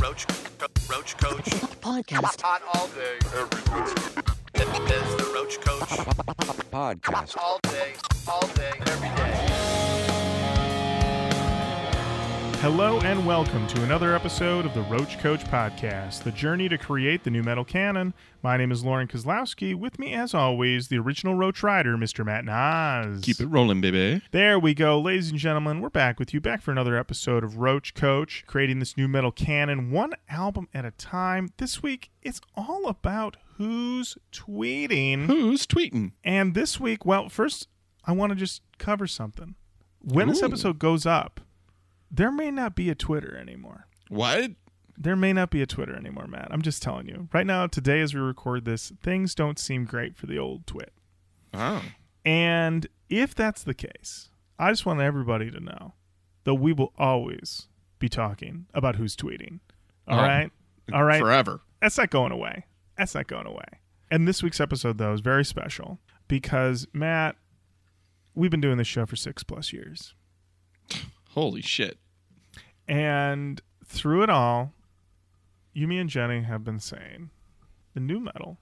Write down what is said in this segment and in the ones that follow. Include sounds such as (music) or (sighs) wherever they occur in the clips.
Roach, Roach Koach. Podcast. Hot all day, every day. There's the Roach Koach. Podcast. All day, all day, every day. Hello and welcome to another episode of the Roach Koach Podcast, the journey to create the nu metal canon. My name is Lorin Kozlowski. With me, as always, the original Roach Rider, Mr. Matt Nas. Keep it rolling, baby. There we go, ladies and gentlemen. We're back with you, back for another episode of Roach Koach, creating this nu metal canon, one album at a time. This week, it's all about who's tweeting. Who's tweeting? And this week, well, first, I want to just cover something. When this episode goes up, there may not be a Twitter anymore. What? There may not be a Twitter anymore, Matt. I'm just telling you. Right now, today, as we record this, things don't seem great for the old twit. Oh. And if that's the case, I just want everybody to know that we will always be talking about who's tweeting. All Oh, right, All right. Forever. That's not going away. That's not going away. And this week's episode, though, is very special because, Matt, we've been doing this show for six plus years. Holy shit. And through it all, Yumi and Jenny have been saying the nu metal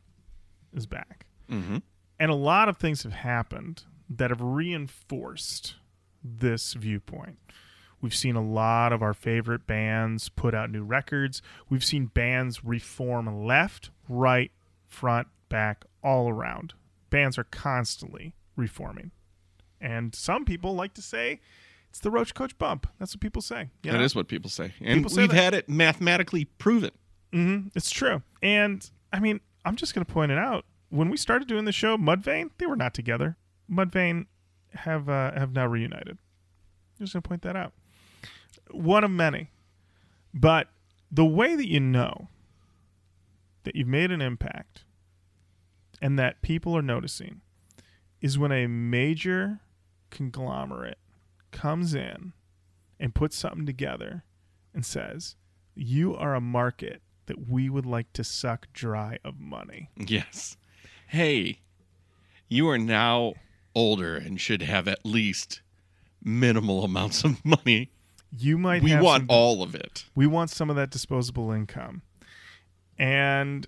is back. Mm-hmm. And a lot of things have happened that have reinforced this viewpoint. We've seen a lot of our favorite bands put out new records. We've seen bands reform left, right, front, back, all around. Bands are constantly reforming. And some people like to say it's the Roach Koach bump. That's what people say. you That know? is what people say. And People say we've that. had it mathematically proven. Mm-hmm. It's true. And I mean, I'm just going to point it out. When we started doing the show, Mudvayne, they were not together. Mudvayne have uh, have now reunited. Just going to point that out. One of many. But the way that you know that you've made an impact and that people are noticing is when a major conglomerate comes in and puts something together and says, You are a market that we would like to suck dry of money. Yes. Hey, you are now older and should have at least minimal amounts of money. You might We have want some- all of it. we want some of that disposable income. And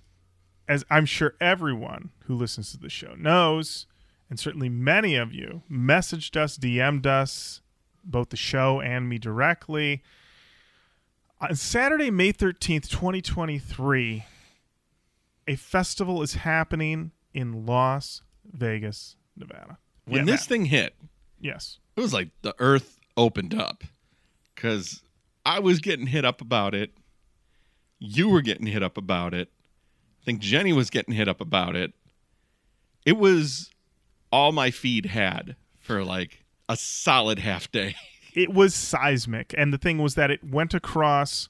as I'm sure everyone who listens to the show knows, and certainly many of you messaged us, DM'd us, both the show and me directly. On Saturday, May 13th, 2023, a festival is happening in Las Vegas, Nevada. When Yeah, this Matt. thing hit, Yes. it was like the earth opened up because I was getting hit up about it. You were getting hit up about it. I think Jenny was getting hit up about it. It was all my feed had for like a solid half day. (laughs) it was seismic and the thing was that it went across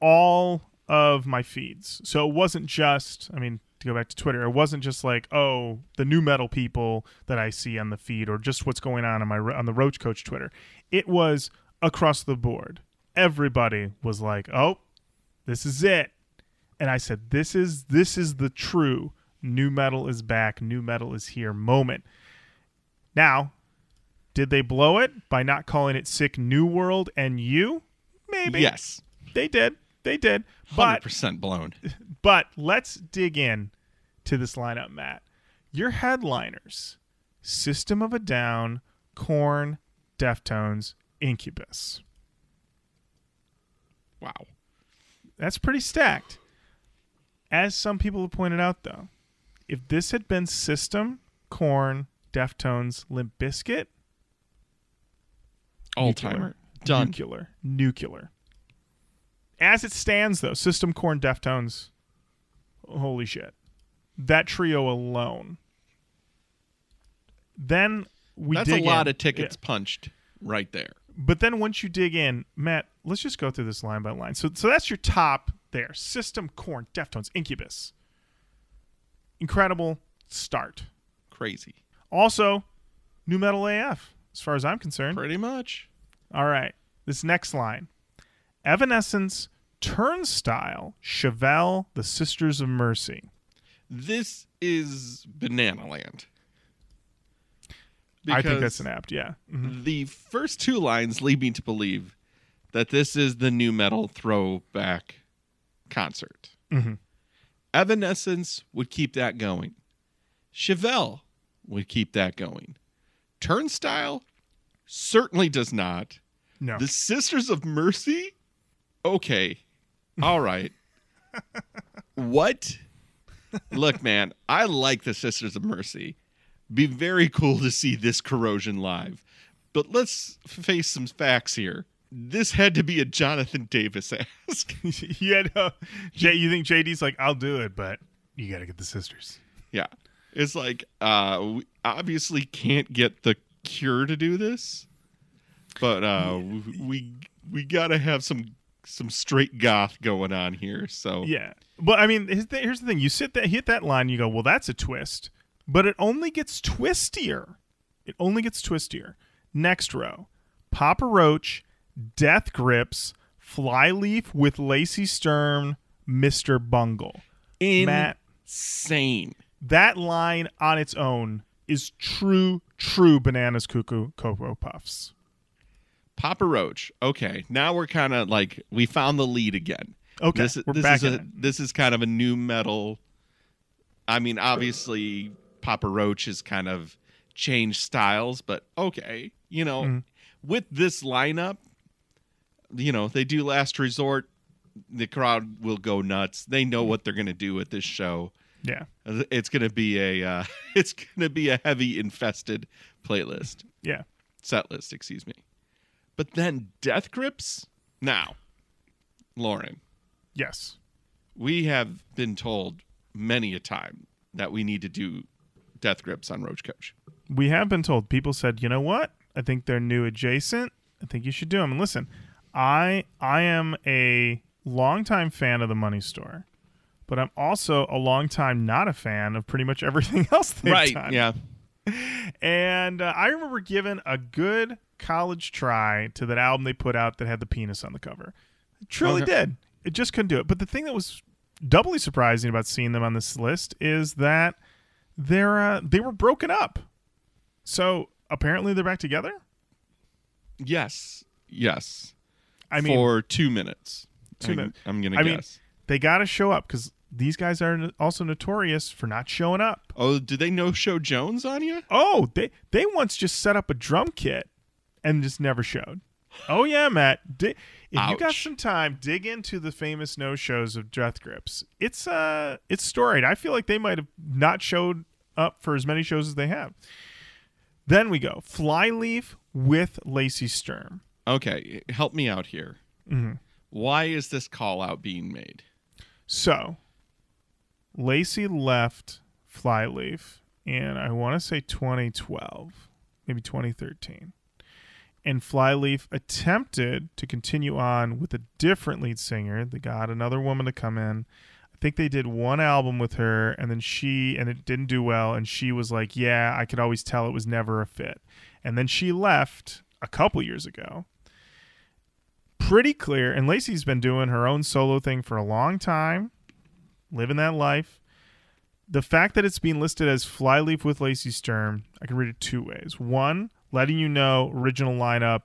all of my feeds. So it wasn't just i mean to go back to twitter it wasn't just like oh the nu metal people that i see on the feed or just what's going on on my on the roach koach twitter. It was across the board. Everybody was like oh this is it. And i said this is this is the true nu metal is back nu metal is here moment. Now did they blow it by not calling it Sick New World and You? Maybe. Yes. They did. They did. But 100% blown. (laughs) but let's dig in to this lineup, Matt. Your headliners: System of a Down, Korn, Deftones, Incubus. Wow. That's pretty stacked. As some people have pointed out, though, if this had been System, Korn, Deftones, Limp Bizkit, All timer. Nuclear. Mm-hmm. Done. Nuclear. Nuclear. As it stands, though, System Korn Deftones, holy shit. That trio alone. Then we That's a lot in. of tickets Yeah. punched right there. But then once you dig in, Matt, let's just go through this line by line. So so that's your top there. System Korn Deftones Incubus. Incredible start. Crazy. Also, Nu Metal AF, as far as I'm concerned. Pretty much. All right. This next line Evanescence, Turnstile, Chevelle, The Sisters of Mercy. This is Banana Land. I think that's an apt, yeah. Mhm. The first two lines lead me to believe that this is the nu metal throwback concert. Mhm. Evanescence would keep that going. Chevelle would keep that going. Turnstile certainly does not. No. The Sisters of Mercy? Okay. All right. what? Look, man, I like the Sisters of Mercy. Be very cool to see this corrosion live. But let's face some facts here. This had to be a Jonathan Davis ask. you had uh, Jay. You think JD's like, I'll do it, but you got to get the sisters. yeah. It's like uh obviously can't get the cure to do this. But uh we we got to have some some straight goth going on here. So Yeah, but I mean, here's the, here's the thing: you sit that hit that line, you go, well, that's a twist, but it only gets twistier. It only gets twistier. Next row: Papa Roach, Death Grips, Flyleaf with Lacey Sturm, Mister Bungle. Matt, insane. that line on its own is true, true bananas cuckoo cocoa puffs. Papa Roach. Okay, now we're kind of like we found the lead again. Okay, this, we're this back is a, this is kind of a nu metal. I mean, obviously, Papa Roach has kind of changed styles, but okay, you know, Mhm. with this lineup, you know, they do Last Resort. The crowd will go nuts. They know what they're going to do with this show. Yeah, It's going to be a uh, (laughs) it's to be a heavy infested playlist yeah. set list, excuse me. But then Death Grips? Now, Lorin, Yes. we have been told many a time that we need to do Death Grips on Roach Koach. we have been told people said you know what i think they're new adjacent i think you should do them and listen i i am a longtime fan of the money store but i'm also a long time not a fan of pretty much (laughs) everything else they've done Yeah. and uh, i remember giving a good college try to that album they put out that had the penis on the cover I truly Okay. did it just couldn't do it but the thing that was doubly surprising about seeing them on this list is that they're uh, they were broken up so apparently they're back together. Yes. Yes. I mean, For two minutes. Two I'm, minutes. I'm gonna. I to mean, they got to show up because these guys are also notorious for not showing up. oh, did they no show Jones on you? Oh, they they once just set up a drum kit and just never showed. Oh yeah, Matt. Di- if you got some time, dig into the famous no shows of Death Grips. It's uh, it's storied. I feel like they might have not showed up for as many shows as they have. Then we go Flyleaf with Lacey Sturm. Okay. Help me out here. Mm-hmm. Why is this call out being made? So, Lacey left Flyleaf in, I want to say 2012, maybe 2013. And Flyleaf attempted to continue on with a different lead singer. They got another woman to come in. I think they did one album with her, and then she, and it didn't do well. And she was like, Yeah, I could always tell it was never a fit. And then she left a couple years ago pretty clear. And Lacey's been doing her own solo thing for a long time, living that life. The fact that it's being listed as Flyleaf with Lacey Sturm, I can read it two ways. One, letting you know original lineup,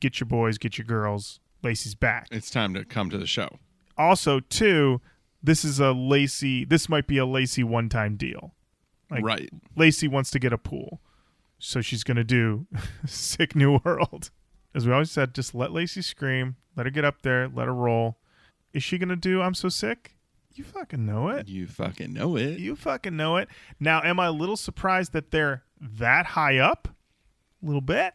get your boys, get your girls, Lacey's back. It's time to come to the show. Also, two, this is a Lacey, this might be a Lacey one time deal. Like, right. Lacey wants to get a pool, so she's going to do (laughs) Sick New World. As we always said, just let Lacey scream, let her get up there, let her roll. Is she going to do I'm So Sick? You fucking know it. You fucking know it. You fucking know it. Now, am I a little surprised that they're that high up? A little bit. A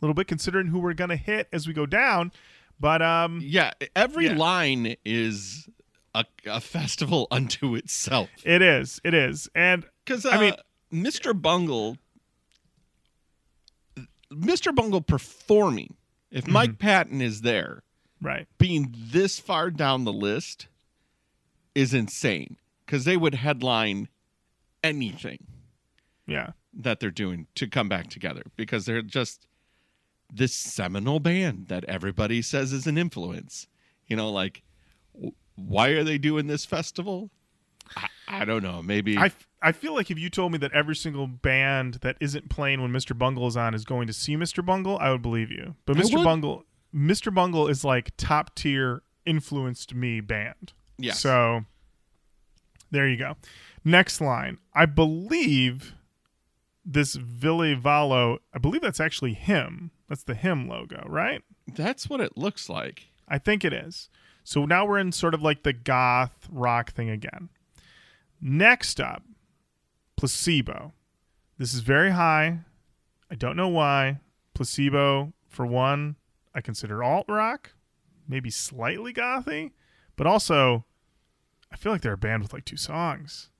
little bit considering who we're going to hit as we go down. But um Yeah, every Yeah. line is a, a festival (laughs) unto itself. it is. It is. And Because I mean- Mr. Bungle, Mr. Bungle performing. If Mike Patton is there, right. being this far down the list is insane. Because they would headline anything Yeah. that they're doing to come back together. Because they're just this seminal band that everybody says is an influence. You know, like why are they doing this festival? I, I don't know. Maybe I, I feel like if you told me that every single band that isn't playing when Mr. Bungle is on is going to see Mr. Bungle, I would believe you. But Mr. Bungle, Mr. Bungle is like top tier influenced me band. Yes. So there you go. Next line. I believe this Ville Valo, I believe that's actually him. That's the him logo, right? That's what it looks like. I think it is. So now we're in sort of like the goth rock thing again. Next up, placebo. This is very high. I don't know why. Placebo, for one, I consider alt rock, maybe slightly gothy, but also I feel like they're a band with like two songs.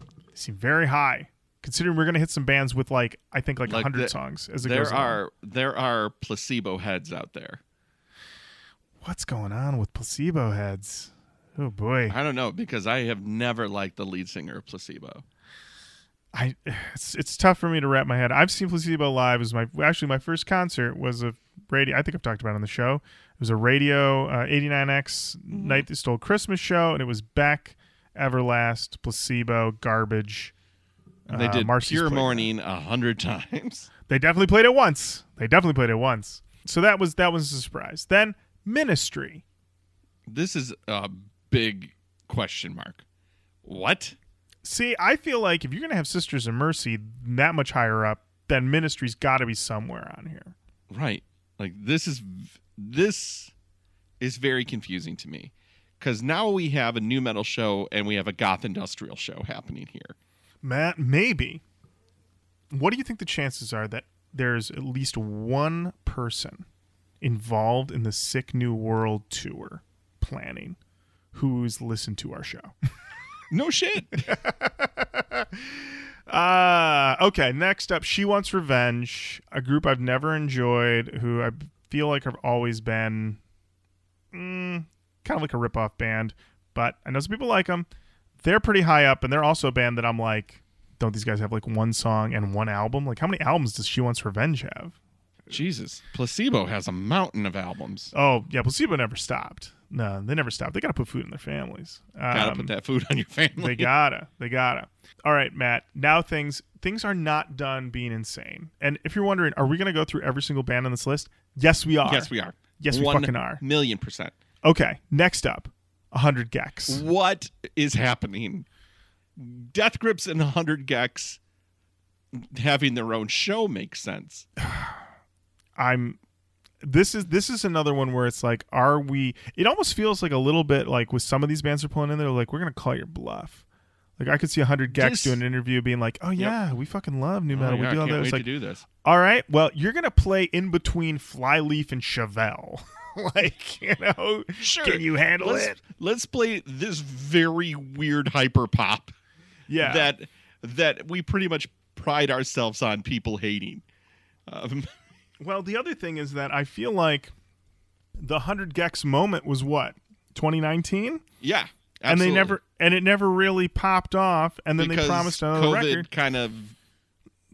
They seem very high. Considering we're gonna hit some bands with like I think like a Like hundred the- songs as it There goes are there are placebo heads out there. What's going on with placebo heads? Oh boy. I don't know because I have never liked the lead singer of Placebo. I it's it's tough for me to wrap my head. I've seen Placebo live. Was my actually my first concert was a radio. I think I've talked about it on the show. It was a radio uh, 89X Night That Stole Christmas show, and it was Beck, Everlast, Placebo, Garbage. And they uh, did Marcy's Pure Playground. Morning a hundred times. (laughs) They definitely played it once. They definitely played it once. So that was that was a surprise. Then Ministry. This is a big question mark. What? See, I feel like if you're gonna have Sisters of Mercy that much higher up, then Ministry's got to be somewhere on here. Right. Like this is this is very confusing to me because now we have a nu metal show and we have a goth industrial show happening here. Matt, maybe. What do you think the chances are that there's at least one person involved in the Sick New World tour planning who's listened to our show? (laughs) No shit. (laughs) Uh, okay, next up, She Wants Revenge, a group I've never enjoyed, who I feel like have always been mm, kind of like a ripoff band, but I know some people like them. They're pretty high up, and they're also a band that I'm like, don't these guys have like one song and one album? Like, how many albums does She Wants Revenge have? Jesus. Placebo has a mountain of albums. Oh, yeah, Placebo never stopped. No, they never stopped. They got to put food in their families. Gotta Um, put that food on your family. They gotta. They gotta. All right, Matt. Now things things are not done being insane. And if you're wondering, are we gonna go through every single band on this list? Yes, we are. yes, we are. Yes, we One fucking are. Million percent. Okay. Next up, hundred gecs. What is happening? Death Grips and 100 gecs having their own show makes sense. (sighs) I'm. This is this is another one where it's like, are we? It almost feels like a little bit like with some of these bands are pulling in. They're like, we're gonna call your bluff. Like I could see hundred gecs This- doing an interview, being like, "Oh yeah, we fucking love nu metal. Oh, yeah, we do all that." It's like, do this. all right, well, you're gonna play in between Flyleaf and Chevelle. (laughs) like, you know, Sure. can you handle let's, it? Let's play this very weird hyper pop Yeah. that that we pretty much pride ourselves on people hating. Um, well, the other thing is that I feel like the hundred gecs moment was what 2019, yeah, and they never and it never really popped off. And then because they promised another COVID record. kind of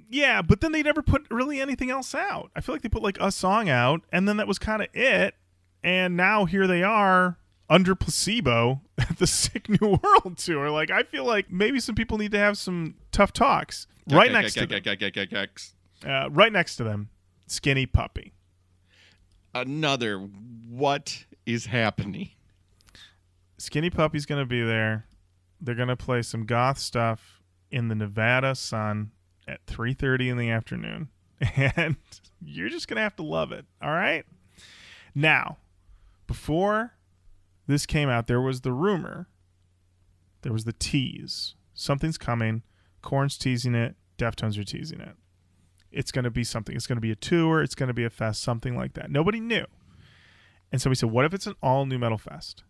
Yeah, but then they never put really anything else out. I feel like they put like a song out, and then that was kind of it. And now here they are under placebo (laughs) at the Sick New World tour. Like I feel like maybe some people need to have some tough talks. right next to them, right next to them, Skinny Puppy. Another. What is happening? Skinny Puppy's gonna be there. They're gonna play some goth stuff in the Nevada sun at 3:30 in the afternoon, (laughs) and you're just gonna have to love it. All right. Now, before this came out, there was the rumor. There was the tease. Something's coming. Korn's teasing it. Deftones are teasing it. It's going to be something. It's going to be a tour. It's going to be a fest, something like that. Nobody knew. And so we said, what if it's an all nu metal fest?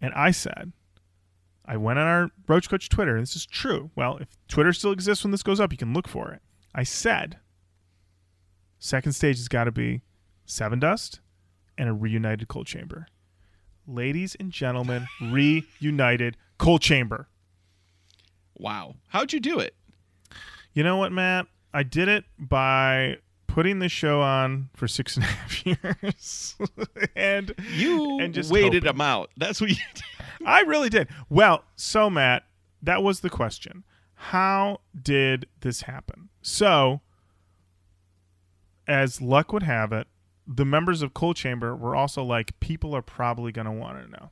And I said, I went on our Roach Koach Twitter, and this is true. Well, if Twitter still exists when this goes up, you can look for it. I said, second stage has got to be Sevendust and a reunited Coal Chamber. Ladies and gentlemen, (laughs) reunited Coal Chamber. Wow. How'd you do it? You know what, Matt? I did it by putting the show on for six and a half (laughs) years. and You and just waited hoping. them out. That's what you did. (laughs) I really did. Well, so Matt, that was the question. How did this happen? So, as luck would have it, the members of Coal Chamber were also like, people are probably going to want to know.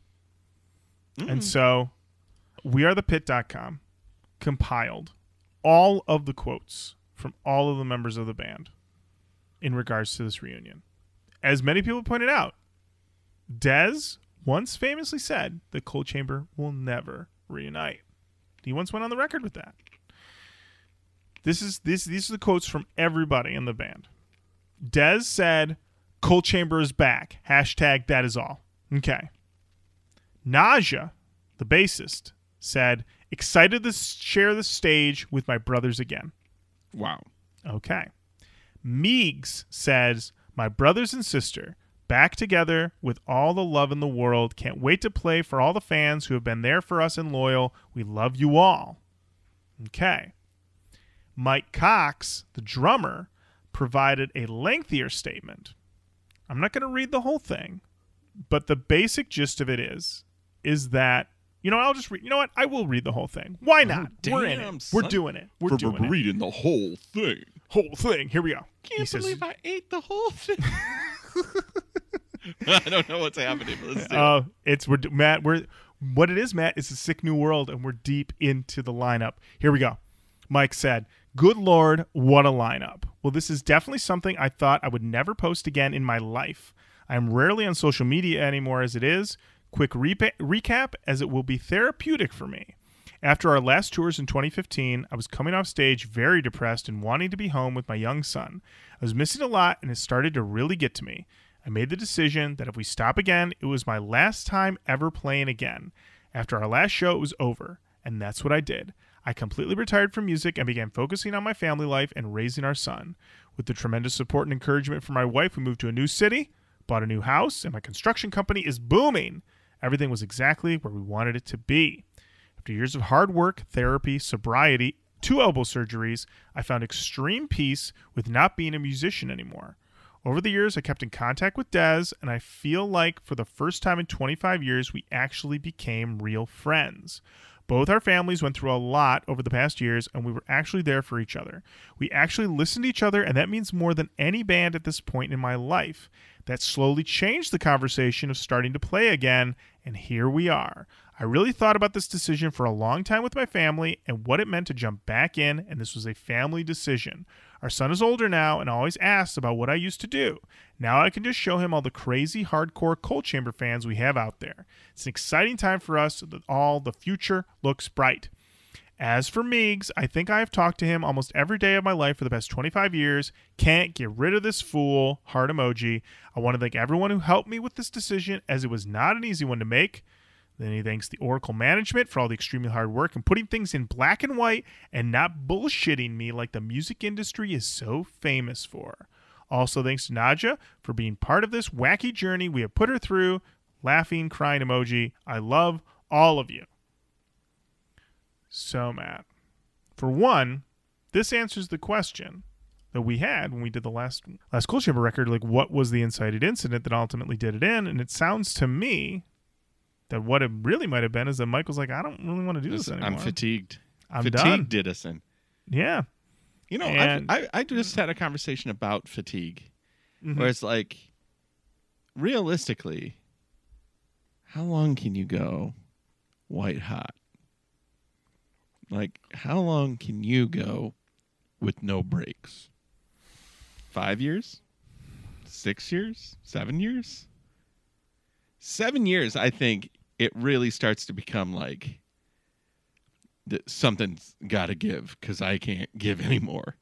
And mm. so wearethepit.com compiled all of the quotes from all of the members of the band in regards to this reunion. As many people pointed out, Dez once famously said that Coal Chamber will never reunite. He once went on the record with that. This is this these are the quotes from everybody in the band. Dez said, Coal Chamber is back. Hashtag that is all. Okay. Nadja, the bassist, said, excited to share the stage with my brothers again. Wow. Okay. Meegs says, My brothers and sister, back together with all the love in the world. Can't wait to play for all the fans who have been there for us and loyal. We love you all. Okay. Mike Cox, the drummer, provided a lengthier statement. I'm not going to read the whole thing, but the basic gist of it is is that you know I'll just read. You know what? I will read the whole thing. Why not? We're in damn, it. We're doing it. We're doing it. reading the whole thing. Whole thing. Here we go. Can't he says, believe I ate the whole thing. (laughs) I don't know what's happening. But let's do it. Uh, it's we're Matt. We're what it is, Matt. It's a sick new world, and we're deep into the lineup. Here we go. Mike said, "Good lord, what a lineup! Well, this is definitely something I thought I would never post again in my life. I am rarely on social media anymore, as it is. Quick repa- recap, as it will be therapeutic for me." After our last tours in 2015, I was coming off stage very depressed and wanting to be home with my young son. I was missing a lot and it started to really get to me. I made the decision that if we stop again, it was my last time ever playing again. After our last show, it was over, and that's what I did. I completely retired from music and began focusing on my family life and raising our son. With the tremendous support and encouragement from my wife, we moved to a new city, bought a new house, and my construction company is booming. Everything was exactly where we wanted it to be. After years of hard work, therapy, sobriety, two elbow surgeries, I found extreme peace with not being a musician anymore. Over the years, I kept in contact with Dez, and I feel like for the first time in 25 years, we actually became real friends. Both our families went through a lot over the past years, and we were actually there for each other. We actually listened to each other, and that means more than any band at this point in my life. That slowly changed the conversation of starting to play again, and here we are. I really thought about this decision for a long time with my family and what it meant to jump back in, and this was a family decision. Our son is older now and always asks about what I used to do. Now I can just show him all the crazy hardcore Coal Chamber fans we have out there. It's an exciting time for us all the future looks bright. As for Meegs, I think I have talked to him almost every day of my life for the past 25 years. Can't get rid of this fool. Heart emoji. I want to thank everyone who helped me with this decision, as it was not an easy one to make. Then he thanks the Oracle management for all the extremely hard work and putting things in black and white and not bullshitting me like the music industry is so famous for. Also, thanks to Nadja for being part of this wacky journey we have put her through. Laughing, crying emoji. I love all of you. So, Matt, for one, this answers the question that we had when we did the last last Coal Chamber record. Like, what was the incited incident that ultimately did it in? And it sounds to me that what it really might have been is that Michael's like, I don't really want to do this anymore. I'm fatigued. I'm Fatigue done. did us in. Yeah. You know, And- I, I I just had a conversation about fatigue, Mhm. where it's like, realistically, how long can you go white hot? Like, how long can you go with no breaks? Five years? Six years? Seven years? Seven years, I think it really starts to become like that something's got to give because I can't give (laughs) anymore.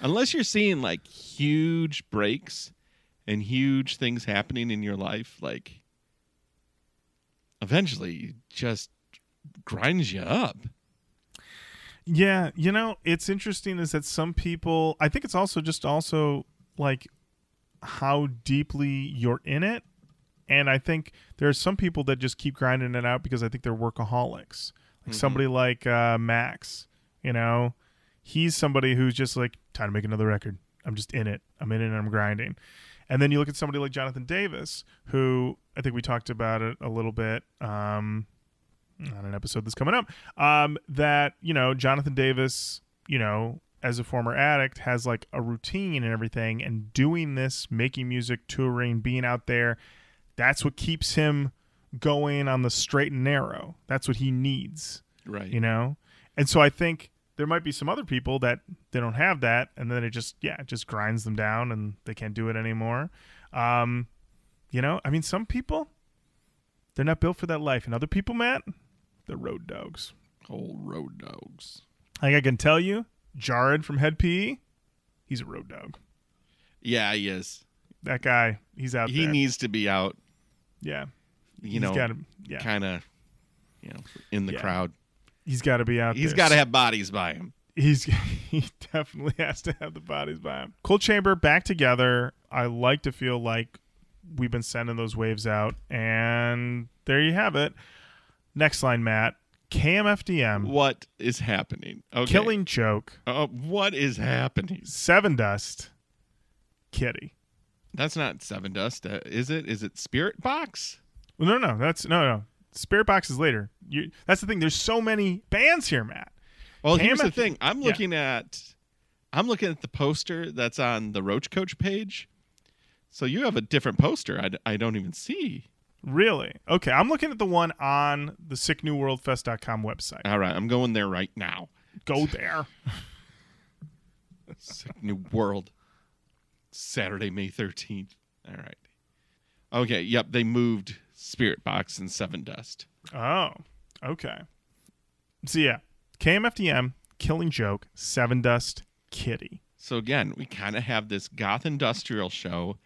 Unless you're seeing like huge breaks and huge things happening in your life, like eventually it just grinds you up. Yeah, you know, it's interesting is that some people I think it's also just also like how deeply you're in it. And I think there are some people that just keep grinding it out because I think they're workaholics. Like somebody like uh, Max, you know, he's somebody who's just like, time to make another record. I'm just in it. I'm in it and I'm grinding. And then you look at somebody like Jonathan Davis, who I think we talked about it a little bit. Um, on an episode that's coming up um, that you know jonathan davis you know as a former addict has like a routine and everything and doing this making music touring being out there that's what keeps him going on the straight and narrow. That's what he needs Right. you know and so i think there might be some other people that they don't have that and then it just yeah it just grinds them down and they can't do it anymore um you know i mean some people they're not built for that life and other people matt they're road dogs Old road dogs. like i can tell you jared from Hed PE he's a road dog Yeah, he is. that guy he's out He there needs to be out, yeah you He's know, gotta, yeah kind of, you know, in the Yeah. crowd. he's got to be out He's got to have bodies by him. he's (laughs) he definitely has to have the bodies by him. Coal Chamber back together. I like to feel like we've been sending those waves out, and there you have it. Next line, Matt. KMFDM What is happening? Okay. killing joke. Uh, what is happening? Seven Dust. Kittie. That's not Sevendust, uh, is it? Is it Spiritbox? Well, no, no, that's no, no. Spiritbox is later. You, that's the thing. There's so many bands here, Matt. Well, here's the thing. I'm yeah. looking at, I'm looking at the poster that's on the Roach Koach page. So you have a different poster. I, I don't even see. Really? Okay, I'm looking at the one on the sicknewworldfest.com website. All right, I'm going there right now. Go there. (laughs) Sick New World. Saturday, May 13th. All right. Okay, yep, they moved Spiritbox and Sevendust. Oh, okay. So yeah, KMFDM, Killing Joke, Seven Dust, Kittie. So again, we kind of have this goth industrial show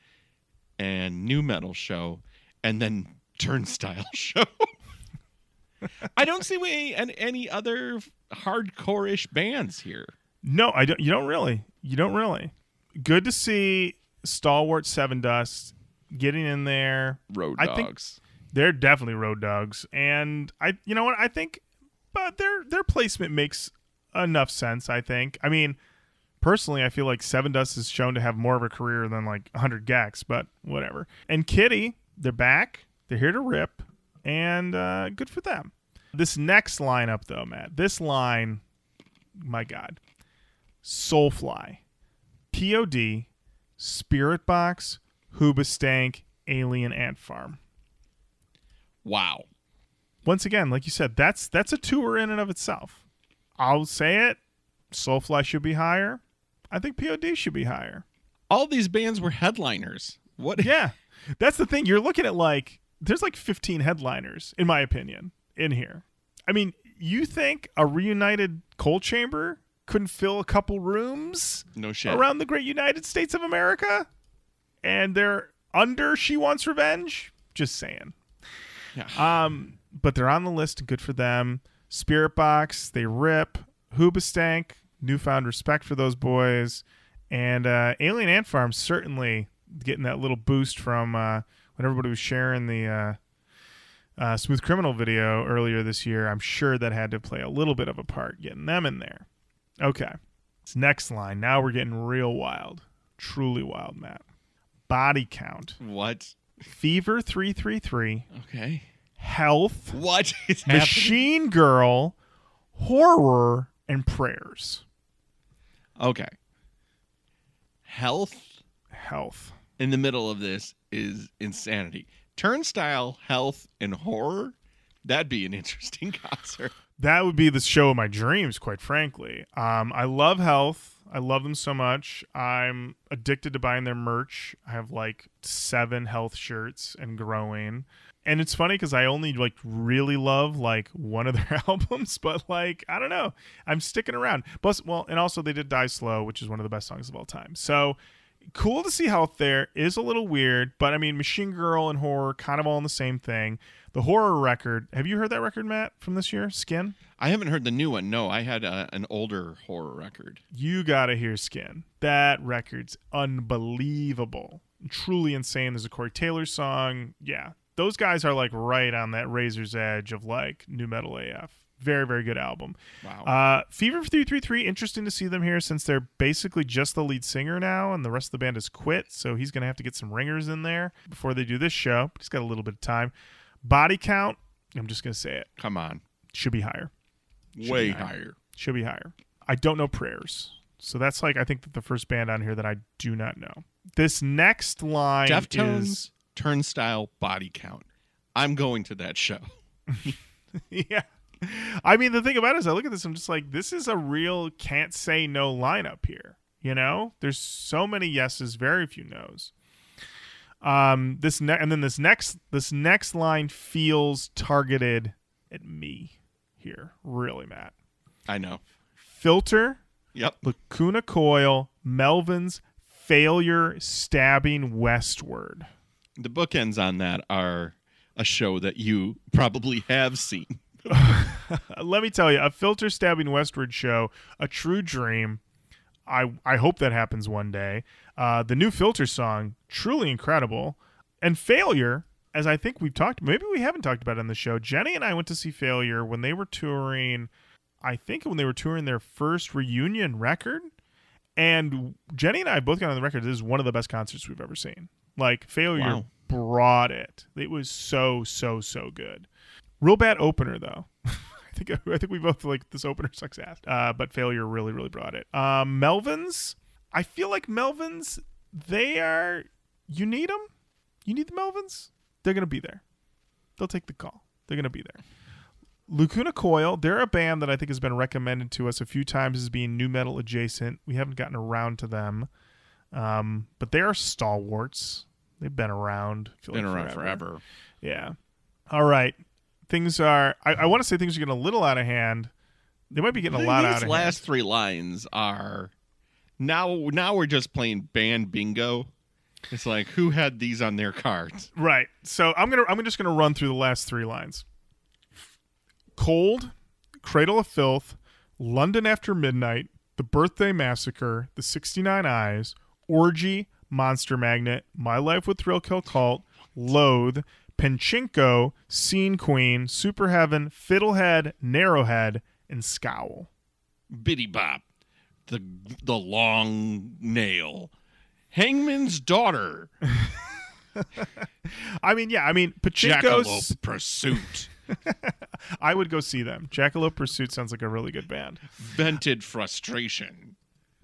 and nu metal show and then turnstile (laughs) show. I don't see any, any, any other hardcore-ish bands here. No, I don't. You don't really. You don't really. Good to see stalwart Sevendust getting in there. Road I think- Dogs. They're definitely road dogs, and I, you know what, I think, but their their placement makes enough sense. I think. I mean, personally, I feel like Sevendust is shown to have more of a career than like 100 gecs, but whatever. And Kittie, they're back. They're here to rip, and uh, good for them. This next lineup, though, Matt, this line, my God, Soulfly, POD, Spiritbox, Hoobastank, Alien Ant Farm. wow. Once again, like you said, that's that's a tour in and of itself. I'll say it. Soulfly should be higher. I think POD should be higher. All these bands were headliners. What? Yeah. That's the thing. You're looking at like there's like 15 headliners in my opinion in here. I mean, you think a reunited Coal Chamber couldn't fill a couple rooms No shit. around the great United States of America? And they're under She Wants Revenge? Just saying. Yeah. Um, but they're on the list. Good for them. Spiritbox, they rip. Hoobastank, newfound respect for those boys. And uh, Alien Ant Farm certainly getting that little boost from uh, when everybody was sharing the uh, uh, Smooth Criminal video earlier this year. I'm sure that had to play a little bit of a part getting them in there. Okay. This next line. Now we're getting real wild. Truly wild, Matt. Body count. what? Fever 333. Okay. Health. What is (laughs) happening? Machine Girl, Ho99o9, and prayers. Okay. Health Health. In the middle of this is insanity. Turnstile, health, and Ho99o9. That'd be an interesting (laughs) concert. That would be the show of my dreams, quite frankly. Um, I love Health. I love them so much. I'm addicted to buying their merch. I have like seven Health shirts and growing. And it's funny because I only like really love like one of (laughs) their albums, but like I don't know, I'm sticking around. Plus, well, and also they did "Die Slow," which is one of the best songs of all time. So cool to see Health there. Is a little weird, but I mean, Machine Girl and Ho99o9 kind of all in the same thing. The Ho99o9 record. Have you heard that record, Matt, from this year? Skin. I haven't heard the new one. No, I had a, an older Ho99o9 record. You gotta hear Skin. That record's unbelievable. Truly insane. There's a Corey Taylor song. Yeah. Those guys are like right on that razor's edge of like nu metal AF. Very, very good album. Wow. Uh, Fever 333, interesting to see them here since they're basically just the lead singer now and the rest of the band has quit. So he's going to have to get some ringers in there before they do this show. He's got a little bit of time. Body count, I'm just going to say it, Come on. should be higher. Way be higher. higher. Should be higher. I don't know prayers. So that's like I think the first band on here that I do not know. This next line Deftones, is turnstile, body count. I'm going to that show. (laughs) yeah. I mean, the thing about it is, I look at this, I'm just like, this is a real can't say no lineup here. You know, there's so many yeses, very few nos. Um, this ne- and then this next this next line feels targeted at me here, really, Matt. I know. Filter, Yep. Lacuna Coil, Melvins failure stabbing westward. The bookends on that are a show that you probably have seen. (laughs) let me tell you, a filter stabbing westward show, a true dream. I I hope that happens one day. Uh, the new filter song, truly incredible, and failure. As I think we've talked, maybe we haven't talked about it on the show. Jenny and I went to see Failure when they were touring. I think when they were touring their first reunion record, and Jenny and I both got on the record. This is one of the best concerts we've ever seen. Like Failure Wow. brought it. It was so so so good. Real bad opener though. (laughs) I think I think we both like this opener sucks ass. Uh, but failure really really brought it. Um, Melvins. I feel like Melvins. They are. You need them. You need the Melvins. They're gonna be there. They'll take the call. They're gonna be there. Lacuna Coil. They're a band that I think has been recommended to us a few times as being nu metal adjacent. We haven't gotten around to them, um, but they are stalwarts. They've been around. Been like around forever. yeah. All right. Things are. I, I want to say things are getting a little out of hand. They might be getting a lot These out of hand. These last hand. three lines are now now we're just playing band bingo. It's like who had these on their cards? Right. So I'm gonna. I'm just gonna run through the last three lines. Cold, Cradle of Filth, London After Midnight, The Birthday Massacre, The 69 Eyes, Orgy, Monster Magnet, My Life with Thrill Kill Cult, Loathe, Penchinko, Scene Queen, Super Heaven, Fiddlehead, Narrowhead, and Scowl. Biddy Bop, the the long nail, Hangman's daughter, (laughs) I mean, yeah, I mean, Pachinko's. Jackalope Pursuit, (laughs) I would go see them. Jackalope Pursuit sounds like a really good band. Vented Frustration.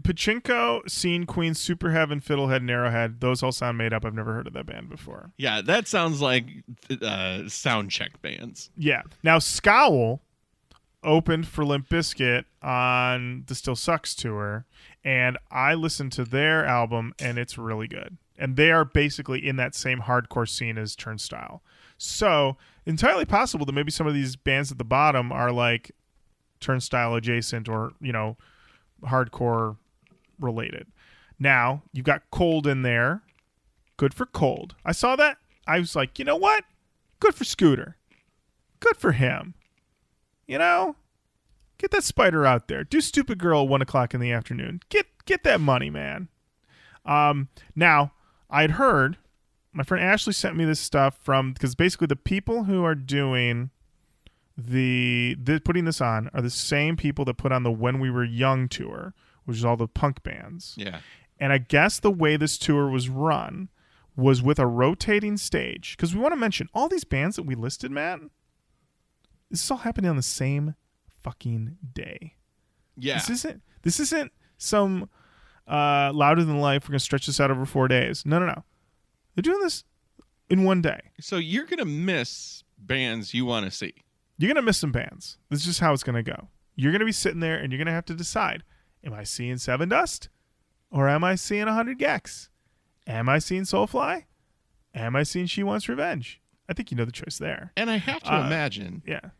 Pachinko, Scene Queen, Super Heaven, Fiddlehead, Narrowhead. Those all sound made up. I've never heard of that band before. Yeah, that sounds like uh, sound check bands. Yeah. Now Scowl opened for Limp Bizkit on the Still Sucks tour, and I listened to their album, and it's really good. And they are basically in that same hardcore scene as Turnstile. So entirely possible that maybe some of these bands at the bottom are like Turnstile adjacent or you know hardcore related. Now you've got Cold in there. Good for Cold. I saw that. I was like, you know what? Good for Scooter. Good for him. You know, get that spider out there. Do stupid girl at one o'clock in the afternoon. Get get that money, man. Um, now I'd heard my friend Ashley sent me this stuff from because basically the people who are doing the, the putting this on are the same people that put on the When We Were Young tour, which is all the punk bands. Yeah. And I guess the way this tour was run was with a rotating stage. Because we want to mention all these bands that we listed, Matt. This is all happening on the same fucking day. Yeah. This isn't. This isn't some uh, louder than life. We're gonna stretch this out over four days. No, no, no. They're doing this in one day. so you're going to miss bands you want to see. You're gonna miss some bands. This is just how it's gonna go. You're gonna be sitting there and you're gonna have to decide: Am I seeing Sevendust, or am I seeing hundred gecs? Am I seeing Soulfly? Am I seeing She Wants Revenge? I think you know the choice there. And I have to Uh, imagine Yeah.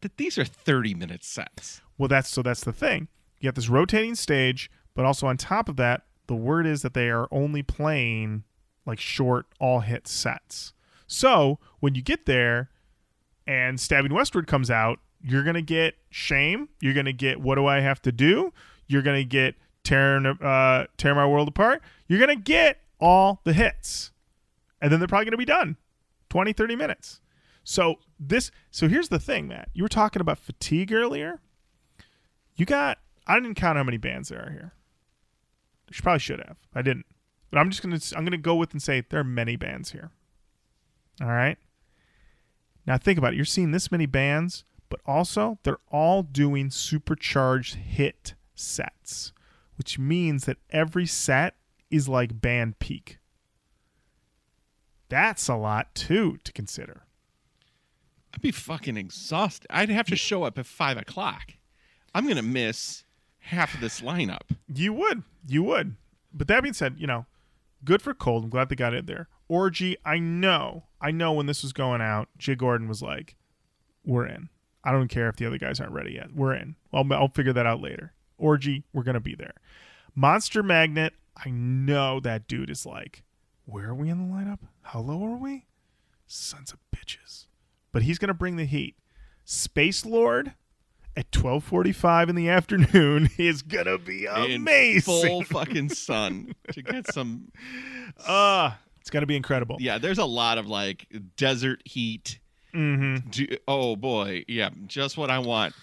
that these are 30 minute sets. Well, that's so that's the thing. You got this rotating stage, but also on top of that, the word is that they are only playing like short all hit sets. So when you get there and Stabbing Westward comes out, you're gonna get Shame. You're gonna get What Do I Have to Do? You're gonna get Tearing uh, Tear My World Apart. You're gonna get all the hits, and then they're probably gonna be done. 20, 30 minutes. So this so here's the thing, Matt. You were talking about fatigue earlier. You got I didn't count how many bands there are here. I probably should have. I didn't. But I'm just gonna I'm gonna go with and say there are many bands here. All right. Now think about it. You're seeing this many bands, but also they're all doing supercharged hit sets, which means that every set is like band peak. That's a lot too to consider. I'd be fucking exhausted. I'd have to show up at five o'clock. I'm gonna miss half of this lineup. You would. You would. But that being said, you know, good for Cold. I'm glad they got it there. Orgy, I know. I know when this was going out, Jay Gordon was like, we're in. I don't care if the other guys aren't ready yet. We're in. I'll, I'll figure that out later. Orgy, we're going to be there. Monster Magnet, I know that dude is like, where are we in the lineup? How low are we? Sons of bitches. But he's going to bring the heat. Space Lord at 12:45 in the (laughs) afternoon (laughs) is going to be In amazing. full (laughs) fucking sun to get some. Uh, it's going to be incredible. Yeah, there's a lot of like desert heat. Mm-hmm. Do, oh boy, yeah, just what I want.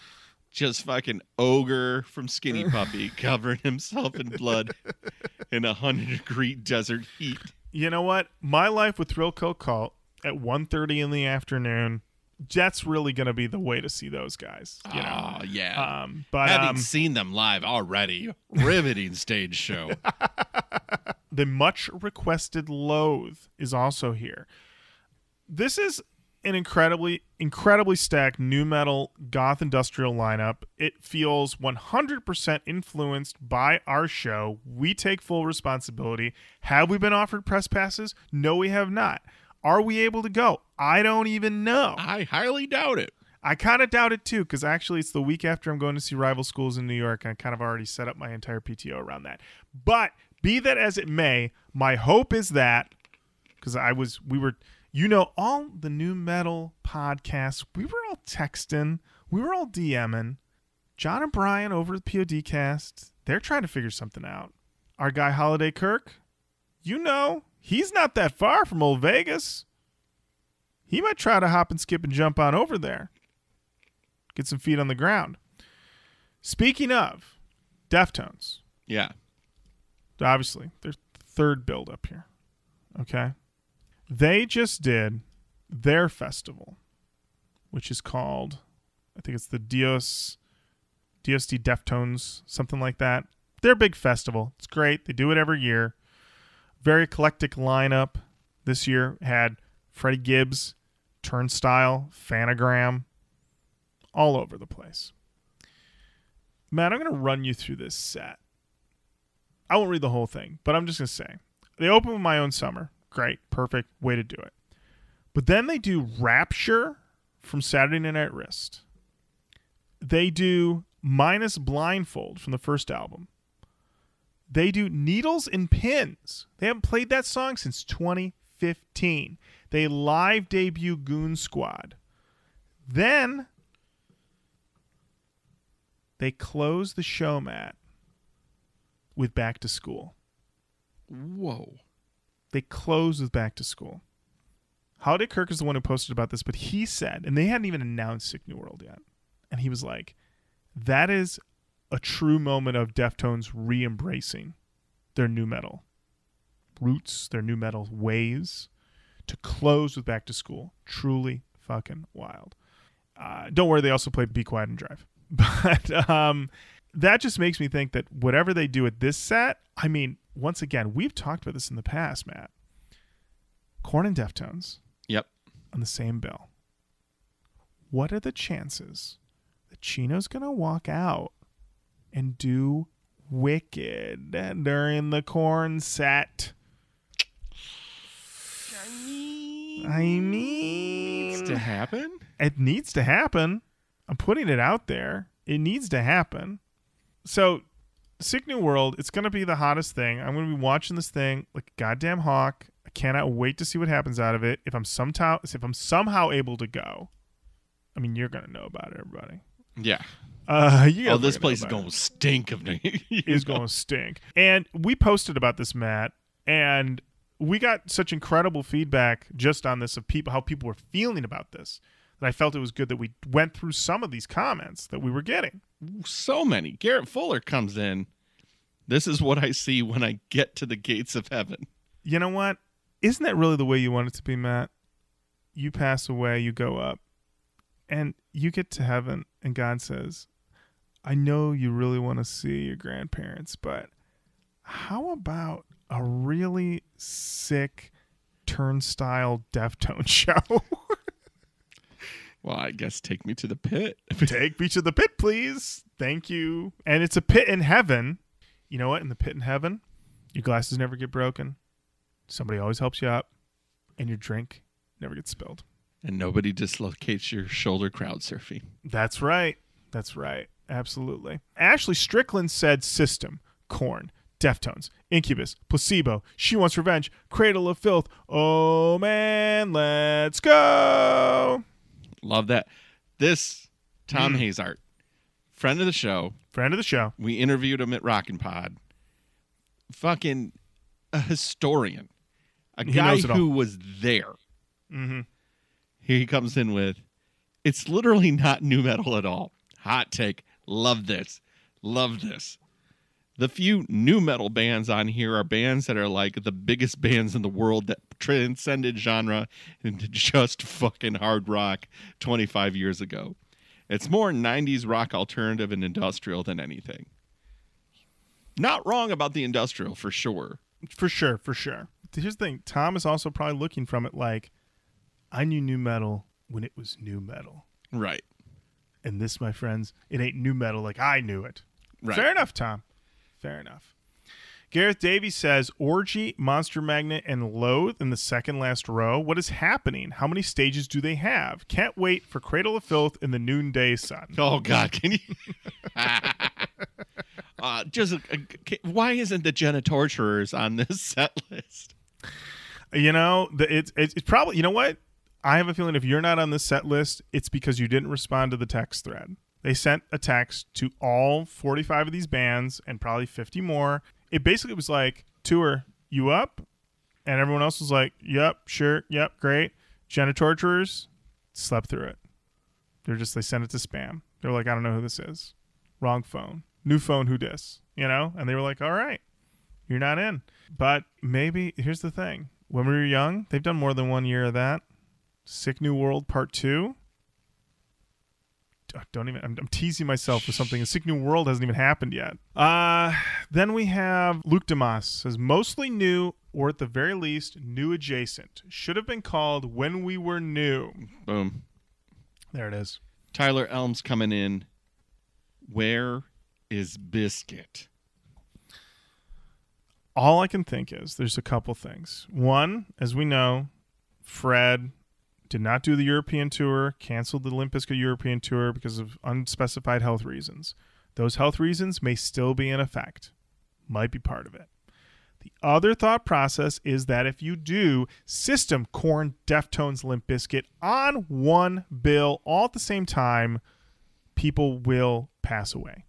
Just fucking ogre from Skinny (laughs) Puppy covering himself in blood in a hundred degree desert heat. You know what? My life with Thrill Kill Kult at 1.30 in the afternoon. That's really going to be the way to see those guys. You know. Oh yeah. Um, but Having um, seen them live already, riveting stage show. (laughs) the much requested Loathe is also here. This is an incredibly, incredibly stacked nu metal goth industrial lineup. It feels 100% influenced by our show. We take full responsibility. Have we been offered press passes? No, we have not. Are we able to go? I don't even know. I highly doubt it. I kind of doubt it too, because actually it's the week after I'm going to see rival schools in New York, and I kind of already set up my entire PTO around that. But be that as it may, my hope is that because I was, we were, you know, all the nu metal podcasts, we were all texting, we were all DMing. John and Brian over at the PODcast, they're trying to figure something out. Our guy Holiday Kirk, you know, he's not that far from old Vegas. He might try to hop and skip and jump on over there get some feet on the ground. Speaking of Deftones, Yeah. obviously their third build up here. Okay, they just did their festival, which is called, I think it's the Dios, Dios de Deftones, something like that. Their big festival. It's great. They do it every year. Very eclectic lineup. This year had Freddie Gibbs, Turnstile, Phantogram, all over the place. Matt, I'm going to run you through this set. I won't read the whole thing, but I'm just going to say they open with My Own Summer. Great, perfect way to do it. But then they do Rapture from Saturday Night Wrist. They do Minus Blindfold from the first album. They do Needles and Pins. They haven't played that song since 2015. They live debut Goon Squad. Then they close the show, Matt, with Back to School. Whoa. They close with Back to School. Holiday Kirk is the one who posted about this, but he said, and they hadn't even announced Sick New World yet. And he was like, that is a true moment of Deftones re embracing their nu metal roots, their nu metal ways to close with Back to School. Truly fucking wild. Uh, don't worry, they also play Be Quiet and Drive. (laughs) But um, that just makes me think that whatever they do at this set, I mean, once again, we've talked about this in the past, Matt. Korn and Deftones Yep. on the same bill. What are the chances that Chino's going to walk out and do Wicked during the Korn set? I mean, it Needs to happen? it needs to happen. I'm putting it out there. It needs to happen. So, Sick New World, it's going to be the hottest thing. I'm going to be watching this thing like a goddamn hawk. I cannot wait to see what happens out of it. If I'm somehow if I'm somehow able to go, I mean, you're going to know about it, everybody. Yeah. Uh, you Oh, this gonna place is going to stink of me. is going to stink. And we posted about this, Matt, and we got such incredible feedback just on this of people how people were feeling about this that I felt it was good that we went through some of these comments that we were getting. so many. Garrett Fuller comes in. This is what I see when I get to the gates of heaven. You know what? Isn't that really the way you want it to be, Matt? You pass away, you go up, and you get to heaven, and God says, I know you really want to see your grandparents, but how about a really sick turnstile Deftone show. (laughs) Well, I guess take me to the pit. Take me to the pit, please. Thank you. And it's a pit in heaven. You know what? In the pit in heaven, your glasses never get broken. Somebody always helps you up, and your drink never gets spilled. and nobody dislocates your shoulder crowd surfing. That's right. That's right. Absolutely. Ashley Strickland said System, Korn, Deftones, Incubus, Placebo, She Wants Revenge, Cradle of Filth. Oh man, let's go. Love that. This Tom Mm. Hazart, friend of the show. Friend of the show. We interviewed him at Rockin' Pod. Fucking a historian, a He guy who was there. Mm-hmm. Here he comes in with, it's literally not nu metal at all. Hot take. Love this. Love this. The few nu metal bands on here are bands that are like the biggest bands in the world that transcended genre into just fucking hard rock 25 years ago. It's more 90s rock alternative and industrial than anything. Not wrong about the industrial for sure. For sure, for sure. Here's the thing Tom is also probably looking from it like, I knew nu metal when it was nu metal. Right. And this, my friends, it ain't nu metal like I knew it. Right. Fair enough, Tom. Fair enough. Gareth Davies says Orgy, Monster Magnet, and Loathe in the second last row. What is happening? How many stages do they have? Can't wait for Cradle of Filth in the noonday sun. Oh God, can you? (laughs) uh, just uh, why isn't the Genitorturers on this (laughs) set list? You know, the, it's, it's it's probably you know what? I have a feeling if you're not on this set list, it's because you didn't respond to the text thread. They sent a text to all 45 of these bands and probably 50 more it basically was like, Tour, you up? And everyone else was like, Yep, sure, yep, great. Genitorturers slept through it. They're just, they sent it to spam. They're like, I don't know who this is. Wrong phone. New phone, who dis? You know? And they were like, All right, you're not in. But maybe, here's the thing when we were young, they've done more than one year of that. Sick New World Part 2 I don't even. I'm, I'm, teasing myself with something. A Sick New World hasn't even happened yet. Uh, then we have Luke Damas says mostly new, or at the very least, new adjacent. Should have been called When We Were New. Boom. There it is. Tyler Elms coming in. Where is Bizkit? All I can think is there's a couple things. One, as we know, Fred did not do the European tour, canceled the Limp Bizkit European tour because of unspecified health reasons. Those health reasons may still be in effect, might be part of it. The other thought process is that if you do System, Korn, Deftones, Limp Bizkit on one bill all at the same time, people will pass away.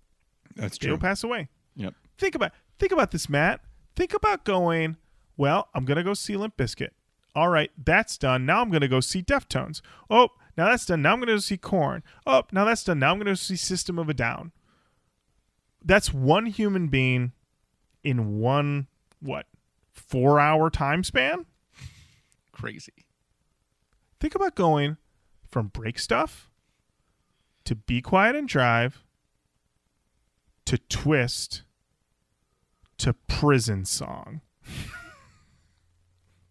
That's true. They will pass away Yep. think about think about this, Matt. Think about going. Well, I'm gonna go see Limp Bizkit. All right, that's done. Now I'm gonna go see Deftones. Oh, now that's done. Now I'm gonna go see Korn. Oh, now that's done. Now I'm gonna see System of a Down. That's one human being in one what four hour time span. Crazy. Think about going from break stuff to be quiet and drive to twist to prison song. (laughs)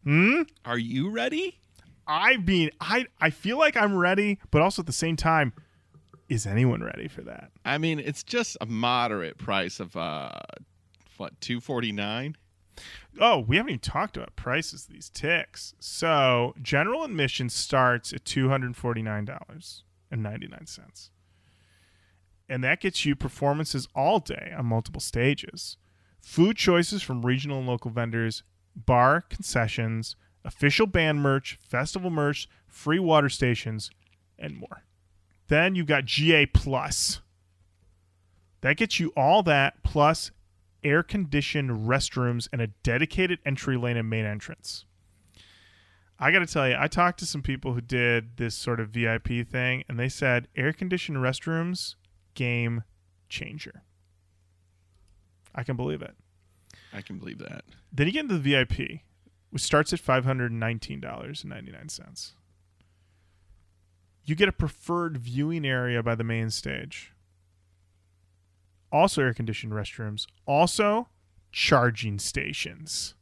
hmm? Are you ready? I mean, I I feel like I'm ready, but also at the same time, is anyone ready for that? I mean, it's just a moderate price of uh, what two forty nine. Oh, we haven't even talked about prices these ticks. So general admission starts at two hundred forty nine dollars and ninety nine cents, and that gets you performances all day on multiple stages, food choices from regional and local vendors, bar concessions, official band merch, festival merch, free water stations, and more. Then you've got GA Plus. That gets you all that plus air conditioned restrooms and a dedicated entry lane and main entrance. I got to tell you, I talked to some people who did this sort of VIP thing, and they said air conditioned restrooms, game changer. I can believe it. I can believe that. Then you get into the VIP, which starts at $519.99. You get a preferred viewing area by the main stage. Also, air conditioned restrooms. Also, charging stations.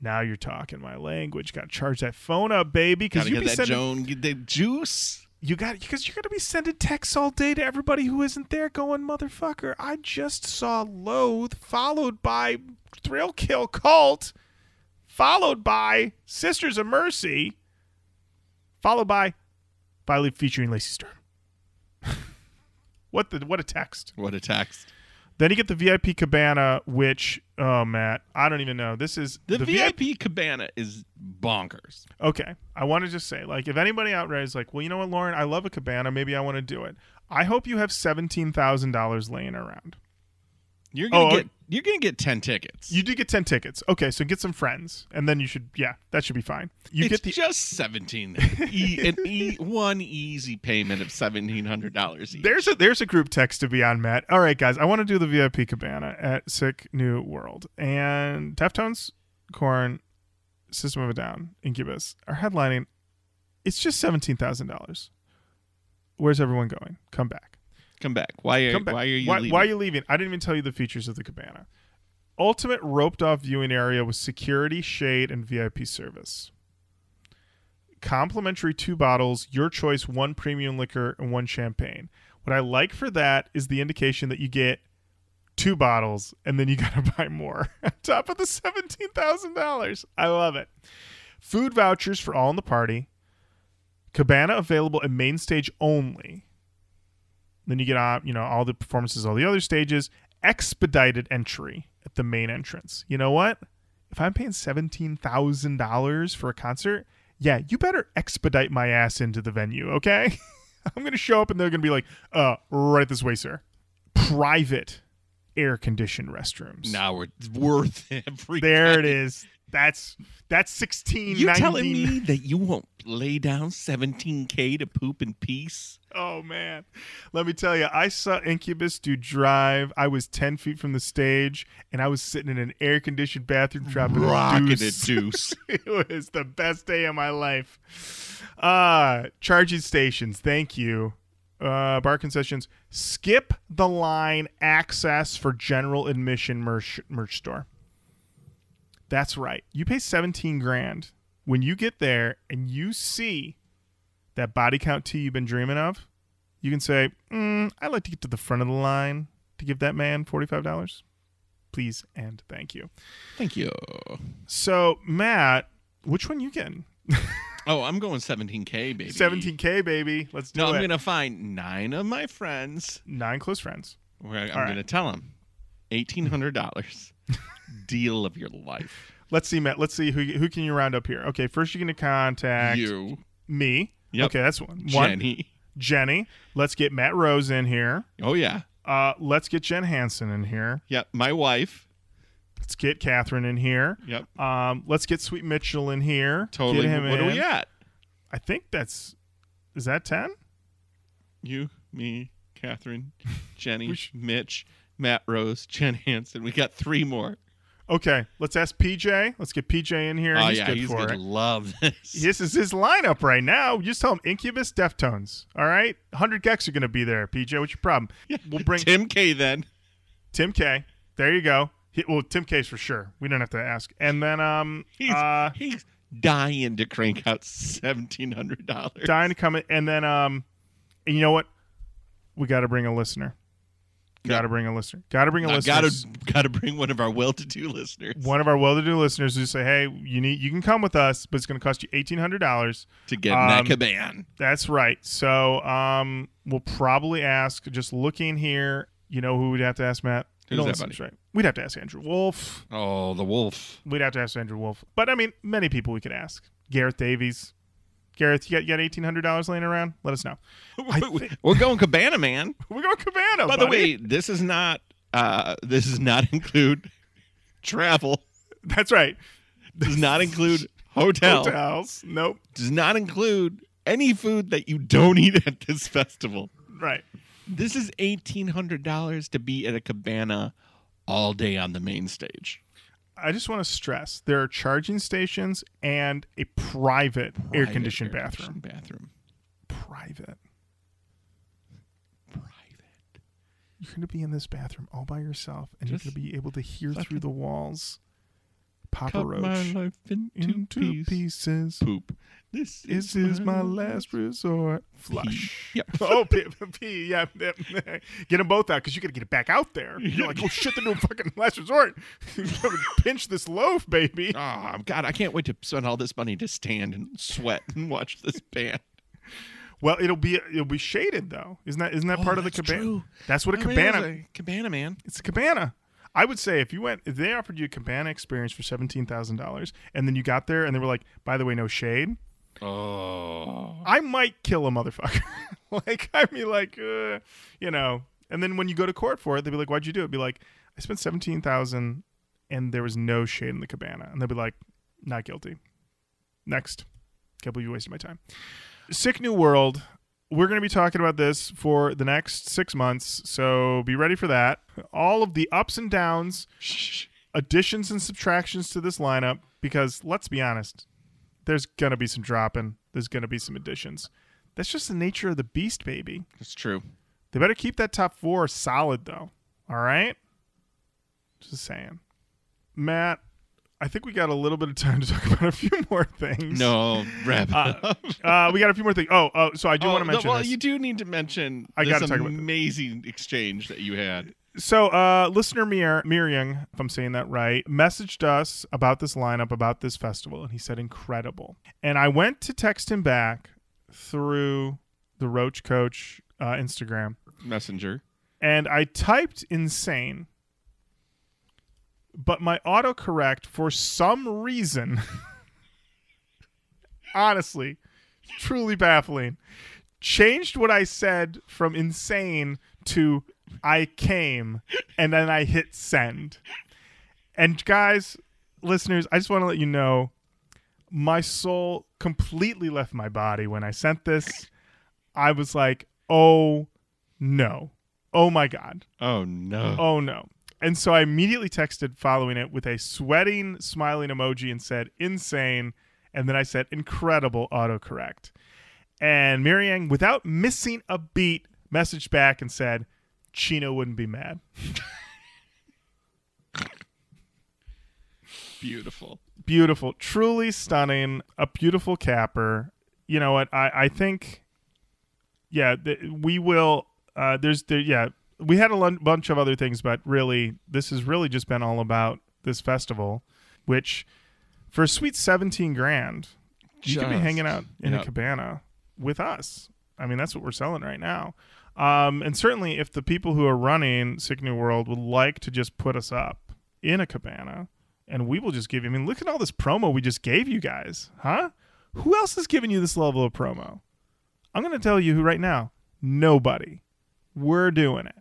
Now you're talking my language. Got to charge that phone up, baby, because you get be that sending Joan, get the juice. You got because you're gonna be sending texts all day to everybody who isn't there, going motherfucker. I just saw Loathe followed by Thrill Kill Kult, followed by Sisters of Mercy, followed by Flyleaf featuring Lacey Sturm. (laughs) what the what a text! What a text. Then you get the VIP cabana, which oh Matt, I don't even know. This is The, VIP, cabana is bonkers. Okay. I want to just say, like, if anybody out there is like, well, you know what, Lorin, I love a cabana. Maybe I want to do it. I hope you have $17,000 laying around. You're gonna Oh, get uh, you're gonna get ten tickets. You do get 10 tickets. Okay. So get some friends. And then you should, yeah, that should be fine. You it's get the. just seventeen. (laughs) e, an e, one easy payment of seventeen hundred dollars. There's a there's a group text to be on, Matt. All right, guys, I want to do the VIP cabana at Sick New World, and Deftones, Korn, System of a Down, Incubus are headlining. It's just seventeen thousand dollars. Where's everyone going? Come back. Come back. Why are Come back. why are you why, leaving? why are you leaving? I didn't even tell you the features of the cabana. Ultimate roped off viewing area with security, shade, and VIP service. Complimentary two bottles, your choice, one premium liquor and one champagne. What I like for that is the indication that you get two bottles and then you (laughs) got to buy more (laughs) on top of the $17,000. I love it. Food vouchers for all in the party. Cabana available at main stage only. Then you get on, you know, all the performances, all the other stages, expedited entry at the main entrance. You know what? If I'm paying seventeen thousand dollars for a concert, yeah, you better expedite my ass into the venue, okay? (laughs) I'm gonna show up and they're gonna be like, uh, right this way, sir. Private air conditioned restrooms. now we're worth (laughs) every There it is. That's that's sixteen You telling me that you won't lay down 17k to poop in peace? Oh man, let me tell you, I saw Incubus do Drive. I was ten feet from the stage, and I was sitting in an air conditioned bathroom dropping Rocking a deuce. deuce. (laughs) it was the best day of my life. Uh charging stations. Thank you. Uh, bar concessions. Skip the line. Access for general admission merch merch store. That's right. You pay seventeen grand when you get there and you see that body count T you've been dreaming of. You can say, mm, "I'd like to get to the front of the line to give that man forty-five dollars, please and thank you." Thank you. So Matt, which one you getting? (laughs) Oh, I'm going 17k, baby. 17k baby. Let's do it. No, I'm gonna find nine of my friends. Nine close friends. I'm right. gonna tell them, eighteen hundred dollars, (laughs) deal of your life. Let's see, Matt. Let's see who who can you round up here. Okay, first you're gonna contact You, me. Yep. Okay, that's one. One. Jenny. Jenny. Let's get Matt Rose in here. Oh yeah, Uh, let's get Jen Hansen in here. yep. My wife. Let's get Catherine in here. Yep. Um, let's get Sweet Mitchell in here. Totally. Get him what in. are we at? I think that's. Is that ten? You, me, Catherine, (laughs) Jenny, Mitch, Matt Rose, Jen Hansen. We got three more. Okay, let's ask PJ. Let's get PJ in here. Oh he's yeah, good he's gonna it. love this. This is his lineup right now. You just tell him Incubus, Deftones. All right, hundred gecs are going to be there. PJ, what's your problem? We'll bring Tim K. Then Tim K. There you go. He, well, Tim K's for sure. We don't have to ask. And then um, he's uh, he's dying to crank out seventeen hundred dollars. dying to come in. And then um, and you know what? We got to bring a listener. Got to bring a listener. Got to bring a listener. Gotta gotta bring one of our well-to-do listeners One of our well-to-do listeners who say, "Hey, you need you can come with us, but it's going to cost you eighteen hundred dollars." to get Um, that caban. That's right. So um, we'll probably ask. Just looking here, you know who we'd have to ask, Matt. Who's that, buddy? Right. We'd have to ask Andrew Wolf. Oh, the wolf. We'd have to ask Andrew Wolf. But I mean, many people we could ask. Gareth Davies. Gareth, you got, you got eighteen hundred dollars laying around? Let us know. (laughs) I think- We're going cabana, man. (laughs) We're going Cabana. By the way, this is not uh this does not include (laughs) travel. that's right. Does not include hotel. Hotels. Nope. Does not include any food that you don't eat at this festival. Right. This is eighteen hundred dollars to be at a cabana all day on the main stage. I just want to stress there are charging stations and a private, air Private conditioned bathroom. bathroom. Private. Private. You're going to be in this bathroom all by yourself, and Just you're going to be able to hear through the walls. Papa Cut Roach my life into, into pieces. pieces. Poop. This This is my last resort. Flush. Yep. (laughs) oh, pee, pee, yeah. yeah. Get them both out because you got to get it back out there. (laughs) You're like, oh shit, they're doing fucking (laughs) last resort. You gotta Pinch this loaf, baby. Oh God, I can't wait to spend all this money to stand and sweat and watch this band. Well, it'll be it'll be shaded though. Isn't that isn't that Oh, part of the cabana? true. That's what a cabana. a cabana man. It's a cabana. I would say if you went, if they offered you a cabana experience for seventeen thousand dollars, and then you got there and they were like, by the way, no shade. Oh, I might kill a motherfucker. (laughs) like I mean, like uh, you know. And then when you go to court for it, they'd be like, "Why'd you do it?" Be like, "I spent seventeen thousand, and there was no shade in the cabana." And they'd be like, "Not guilty." Next, can't believe you wasted my time. Sick New World. We're going to be talking about this for the next six months, so be ready for that. All of the ups and downs, additions and subtractions to this lineup, because let's be honest, there's going to be some dropping, there's going to be some additions. That's just the nature of the beast, baby. it's true. They better keep that top four solid, though. All right? Just saying. Matt, I think we got a little bit of time to talk (laughs) about a few more things. No, wrap it Uh, up. Uh, we got a few more things. Oh, oh so I do Oh, want to no, mention well, this. you do need to mention I this gotta talk about amazing exchange that you had. So, uh, listener Mir- Miriam, if I'm saying that right, messaged us about this lineup, about this festival, and he said incredible. And I went to text him back through the Roach Koach uh, Instagram, Messenger. and I typed insane, but my autocorrect, for some reason, (laughs) honestly, truly baffling, changed what I said from insane to I came, and then I hit send. And guys, listeners, I just want to let you know my soul completely left my body when I sent this. I was like, oh no. Oh my God. Oh no. Oh no. And so I immediately texted following it with a sweating, smiling emoji and said, insane. And then I said, incredible autocorrect. And Marianne, without missing a beat, messaged back and said, Chino wouldn't be mad. Beautiful. Beautiful. Truly stunning. A beautiful capper. You know what? I, I think, yeah, th- we will. Uh, there's, there, yeah, we had a bunch of other things, but really, this has really just been all about this festival, which for a sweet 17 grand, you could be hanging out in a cabana with us. I mean, that's what we're selling right now. Um, and certainly, if the people who are running Sick New World would like to just put us up in a cabana, and we will just give you. I mean, look at all this promo we just gave you guys, huh? Who else is giving you this level of promo? I'm going to tell you who right now. Nobody. We're doing it.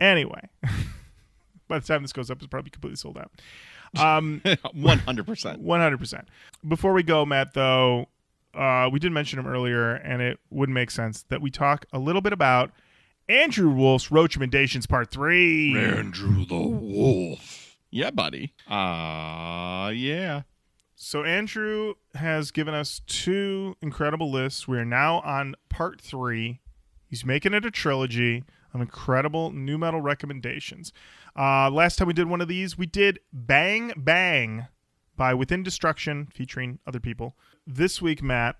Anyway, (laughs) by the time this goes up, it's probably completely sold out. Um, (laughs) One hundred percent. one hundred percent. Before we go, Matt, though, uh, we did mention him earlier, and it would make sense that we talk a little bit about Andrew Wolf's Roach Recommendations Part Three. Andrew the Wolf. Yeah, buddy. Ah, yeah. So Andrew has given us two incredible lists. We are now on Part Three. He's making it a trilogy of incredible nu metal recommendations. Uh, last time we did one of these, we did Bang Bang by Within Destruction, featuring other people. This week, Matt,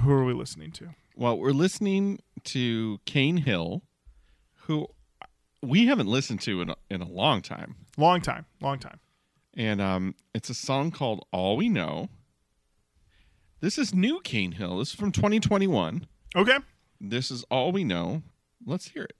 who are we listening to? Well, we're listening to Cane Hill, who we haven't listened to in a, in a long time, Long time, long time. and um, it's a song called "All We Know." This is new Cane Hill. This is from 2021. Okay. This is all we know. Let's hear it.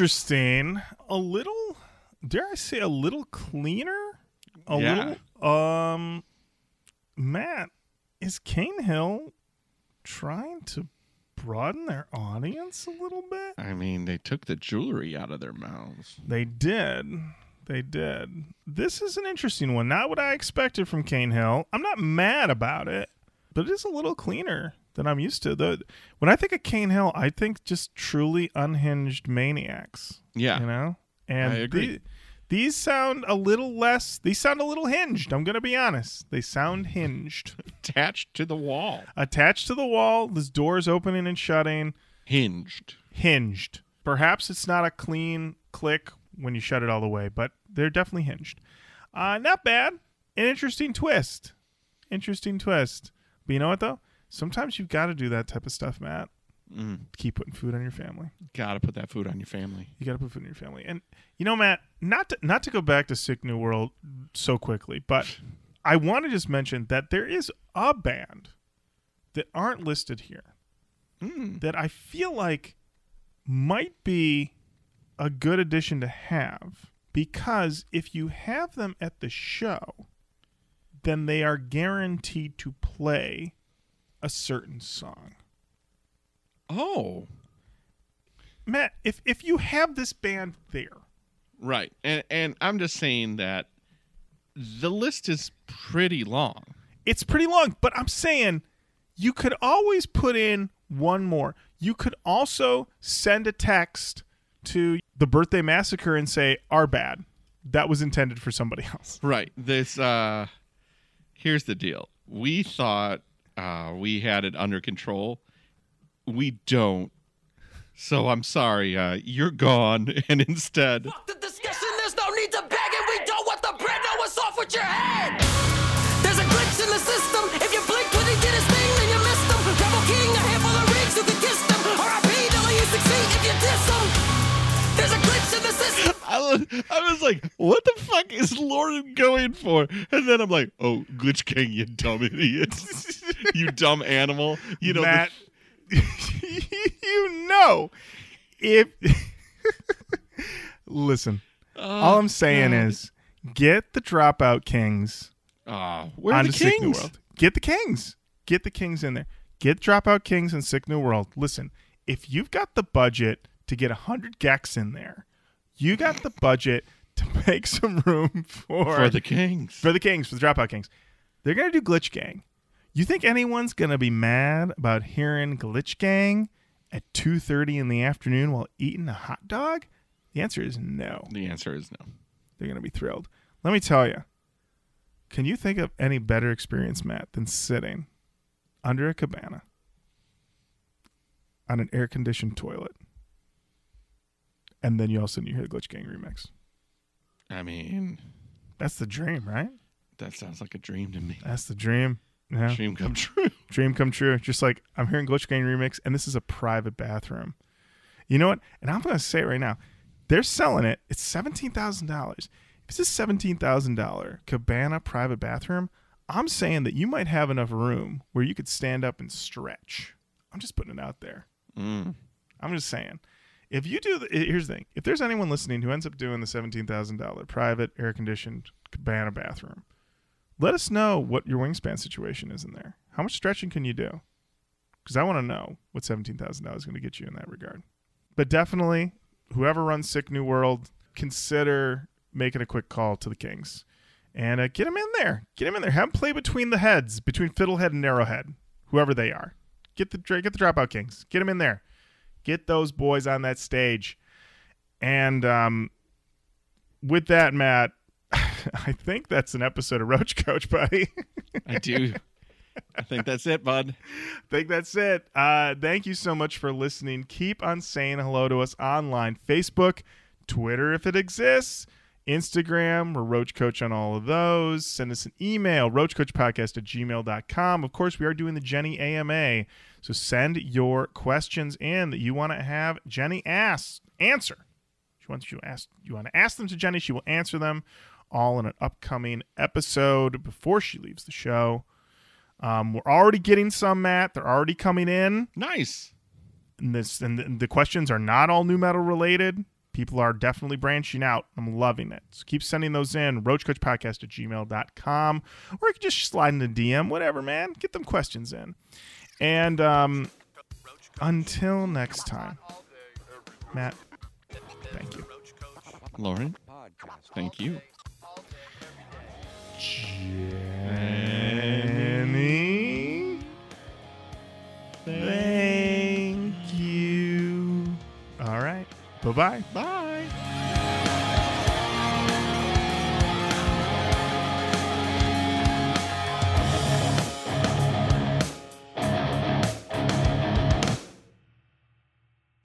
Interesting. A little, dare I say, a little cleaner. A Yeah. little. Um, Matt, is Cane Hill trying to broaden their audience a little bit? I mean, they took the jewelry out of their mouths. They did. They did. This is an interesting one. Not what I expected from Cane Hill. I'm not mad about it, but it is a little cleaner than I'm used to. The when I think of Cane Hill, I think just truly unhinged maniacs. Yeah. You know? And I agree. the- these sound a little less these sound a little hinged. I'm gonna be honest. They sound hinged. (laughs) Attached to the wall. Attached to the wall, there's doors opening and shutting. Hinged. hinged. Perhaps it's not a clean click when you shut it all the way, but they're definitely hinged. Uh, not bad. An interesting twist. Interesting twist. But you know what though? Sometimes you've got to do that type of stuff, Matt. Mm. Keep putting food on your family. Gotta put that food on your family. You got to put food in your family. And you know, Matt, not to, not to go back to Sick New World so quickly, but (sighs) I want to just mention that there is a band that aren't listed here Mm. that I feel like might be a good addition to have because if you have them at the show, then they are guaranteed to play a certain song. Oh. Matt, if if you have this band there, Right. And and I'm just saying that the list is pretty long. it's pretty long, but I'm saying you could always put in one more. You could also send a text to the birthday massacre and say, "Our bad." That was intended for somebody (laughs) else. Right. This uh here's the deal. We thought uh we had it under control. We don't. So I'm sorry, uh you're gone (laughs) and instead Fuck the discussion, there's no need to beg it. We don't want the bread, now what's off with your head? There's a glitch in the system. If you blinked when he did his thing, then you missed him. Double king, a handful of rigs, you can kiss them. R.I.P. W6C if you diss him. There's a glitch in the system. (laughs) I was, I was like, what the fuck is Lorin going for? And then I'm like, oh, Glitch King, you dumb idiot. (laughs) you dumb animal. You know, Matt, (laughs) you know, if (laughs) listen, all I'm saying is get the dropout kings Ah, where are the Sick New kings? World. Get the kings. Get the kings in there. Get dropout kings and Sick New World. Listen, if you've got the budget to get hundred gecs in there, you got the budget to (laughs) make some room for For the kings. for the Kings, for the Dropout Kings. They're gonna do Glitch Gang. You think anyone's gonna be mad about hearing Glitch Gang at two thirty in the afternoon while eating a hot dog? The answer is no. the answer is no. They're gonna be thrilled. Let me tell you. Can you think of any better experience, Matt, than sitting under a cabana on an air conditioned toilet, and then you all of a sudden you hear the Glitch Gang remix? I mean, That's the dream, right? that sounds like a dream to me. That's the dream. Yeah. Dream come (laughs) true. dream come true. Just like I'm hearing Glitch Gang remix, and this is a private bathroom. You know what? And I'm gonna say it right now, they're selling it. It's seventeen thousand dollars. If it's a seventeen thousand dollar cabana private bathroom, I'm saying that you might have enough room where you could stand up and stretch. I'm just putting it out there. Mm. I'm just saying. If you do, the, here's the thing: if there's anyone listening who ends up doing the seventeen thousand dollar private air conditioned cabana bathroom, let us know what your wingspan situation is in there. How much stretching can you do? Because I want to know what seventeen thousand dollars is going to get you in that regard. But definitely, whoever runs Sick New World, consider making a quick call to the Kings and uh, get them in there. Get them in there. Have them play between the heads, between Fiddlehead and Narrowhead, whoever they are. Get the get the Dropout Kings. Get them in there. Get those boys on that stage. And um, with that, Matt, (laughs) I think that's an episode of Roach Koach, buddy. I do. I think that's it, bud. I (laughs) think that's it. Uh, thank you so much for listening. Keep on saying hello to us online Facebook, Twitter if it exists, Instagram. We're Roach Koach on all of those. Send us an email, roachkoachpodcast at gmail.com. Of course, we are doing the Jenny AMA. So send your questions in that you want to have Jenny ask, answer. She wants you to ask you want to ask them to Jenny. She will answer them all in an upcoming episode before she leaves the show. Um, we're already getting some, Matt. They're already coming in. Nice. And this and the, the questions are not all nu metal related. People are definitely branching out. I'm loving it. So keep sending those in. RoachKoachPodcast at gmail.com. Or you can just slide in a DM, whatever, man. Get them questions in. And um, until next time, Matt, thank you. Lorin, thank you. Jenny, thank you. All right. Bye-bye. Bye.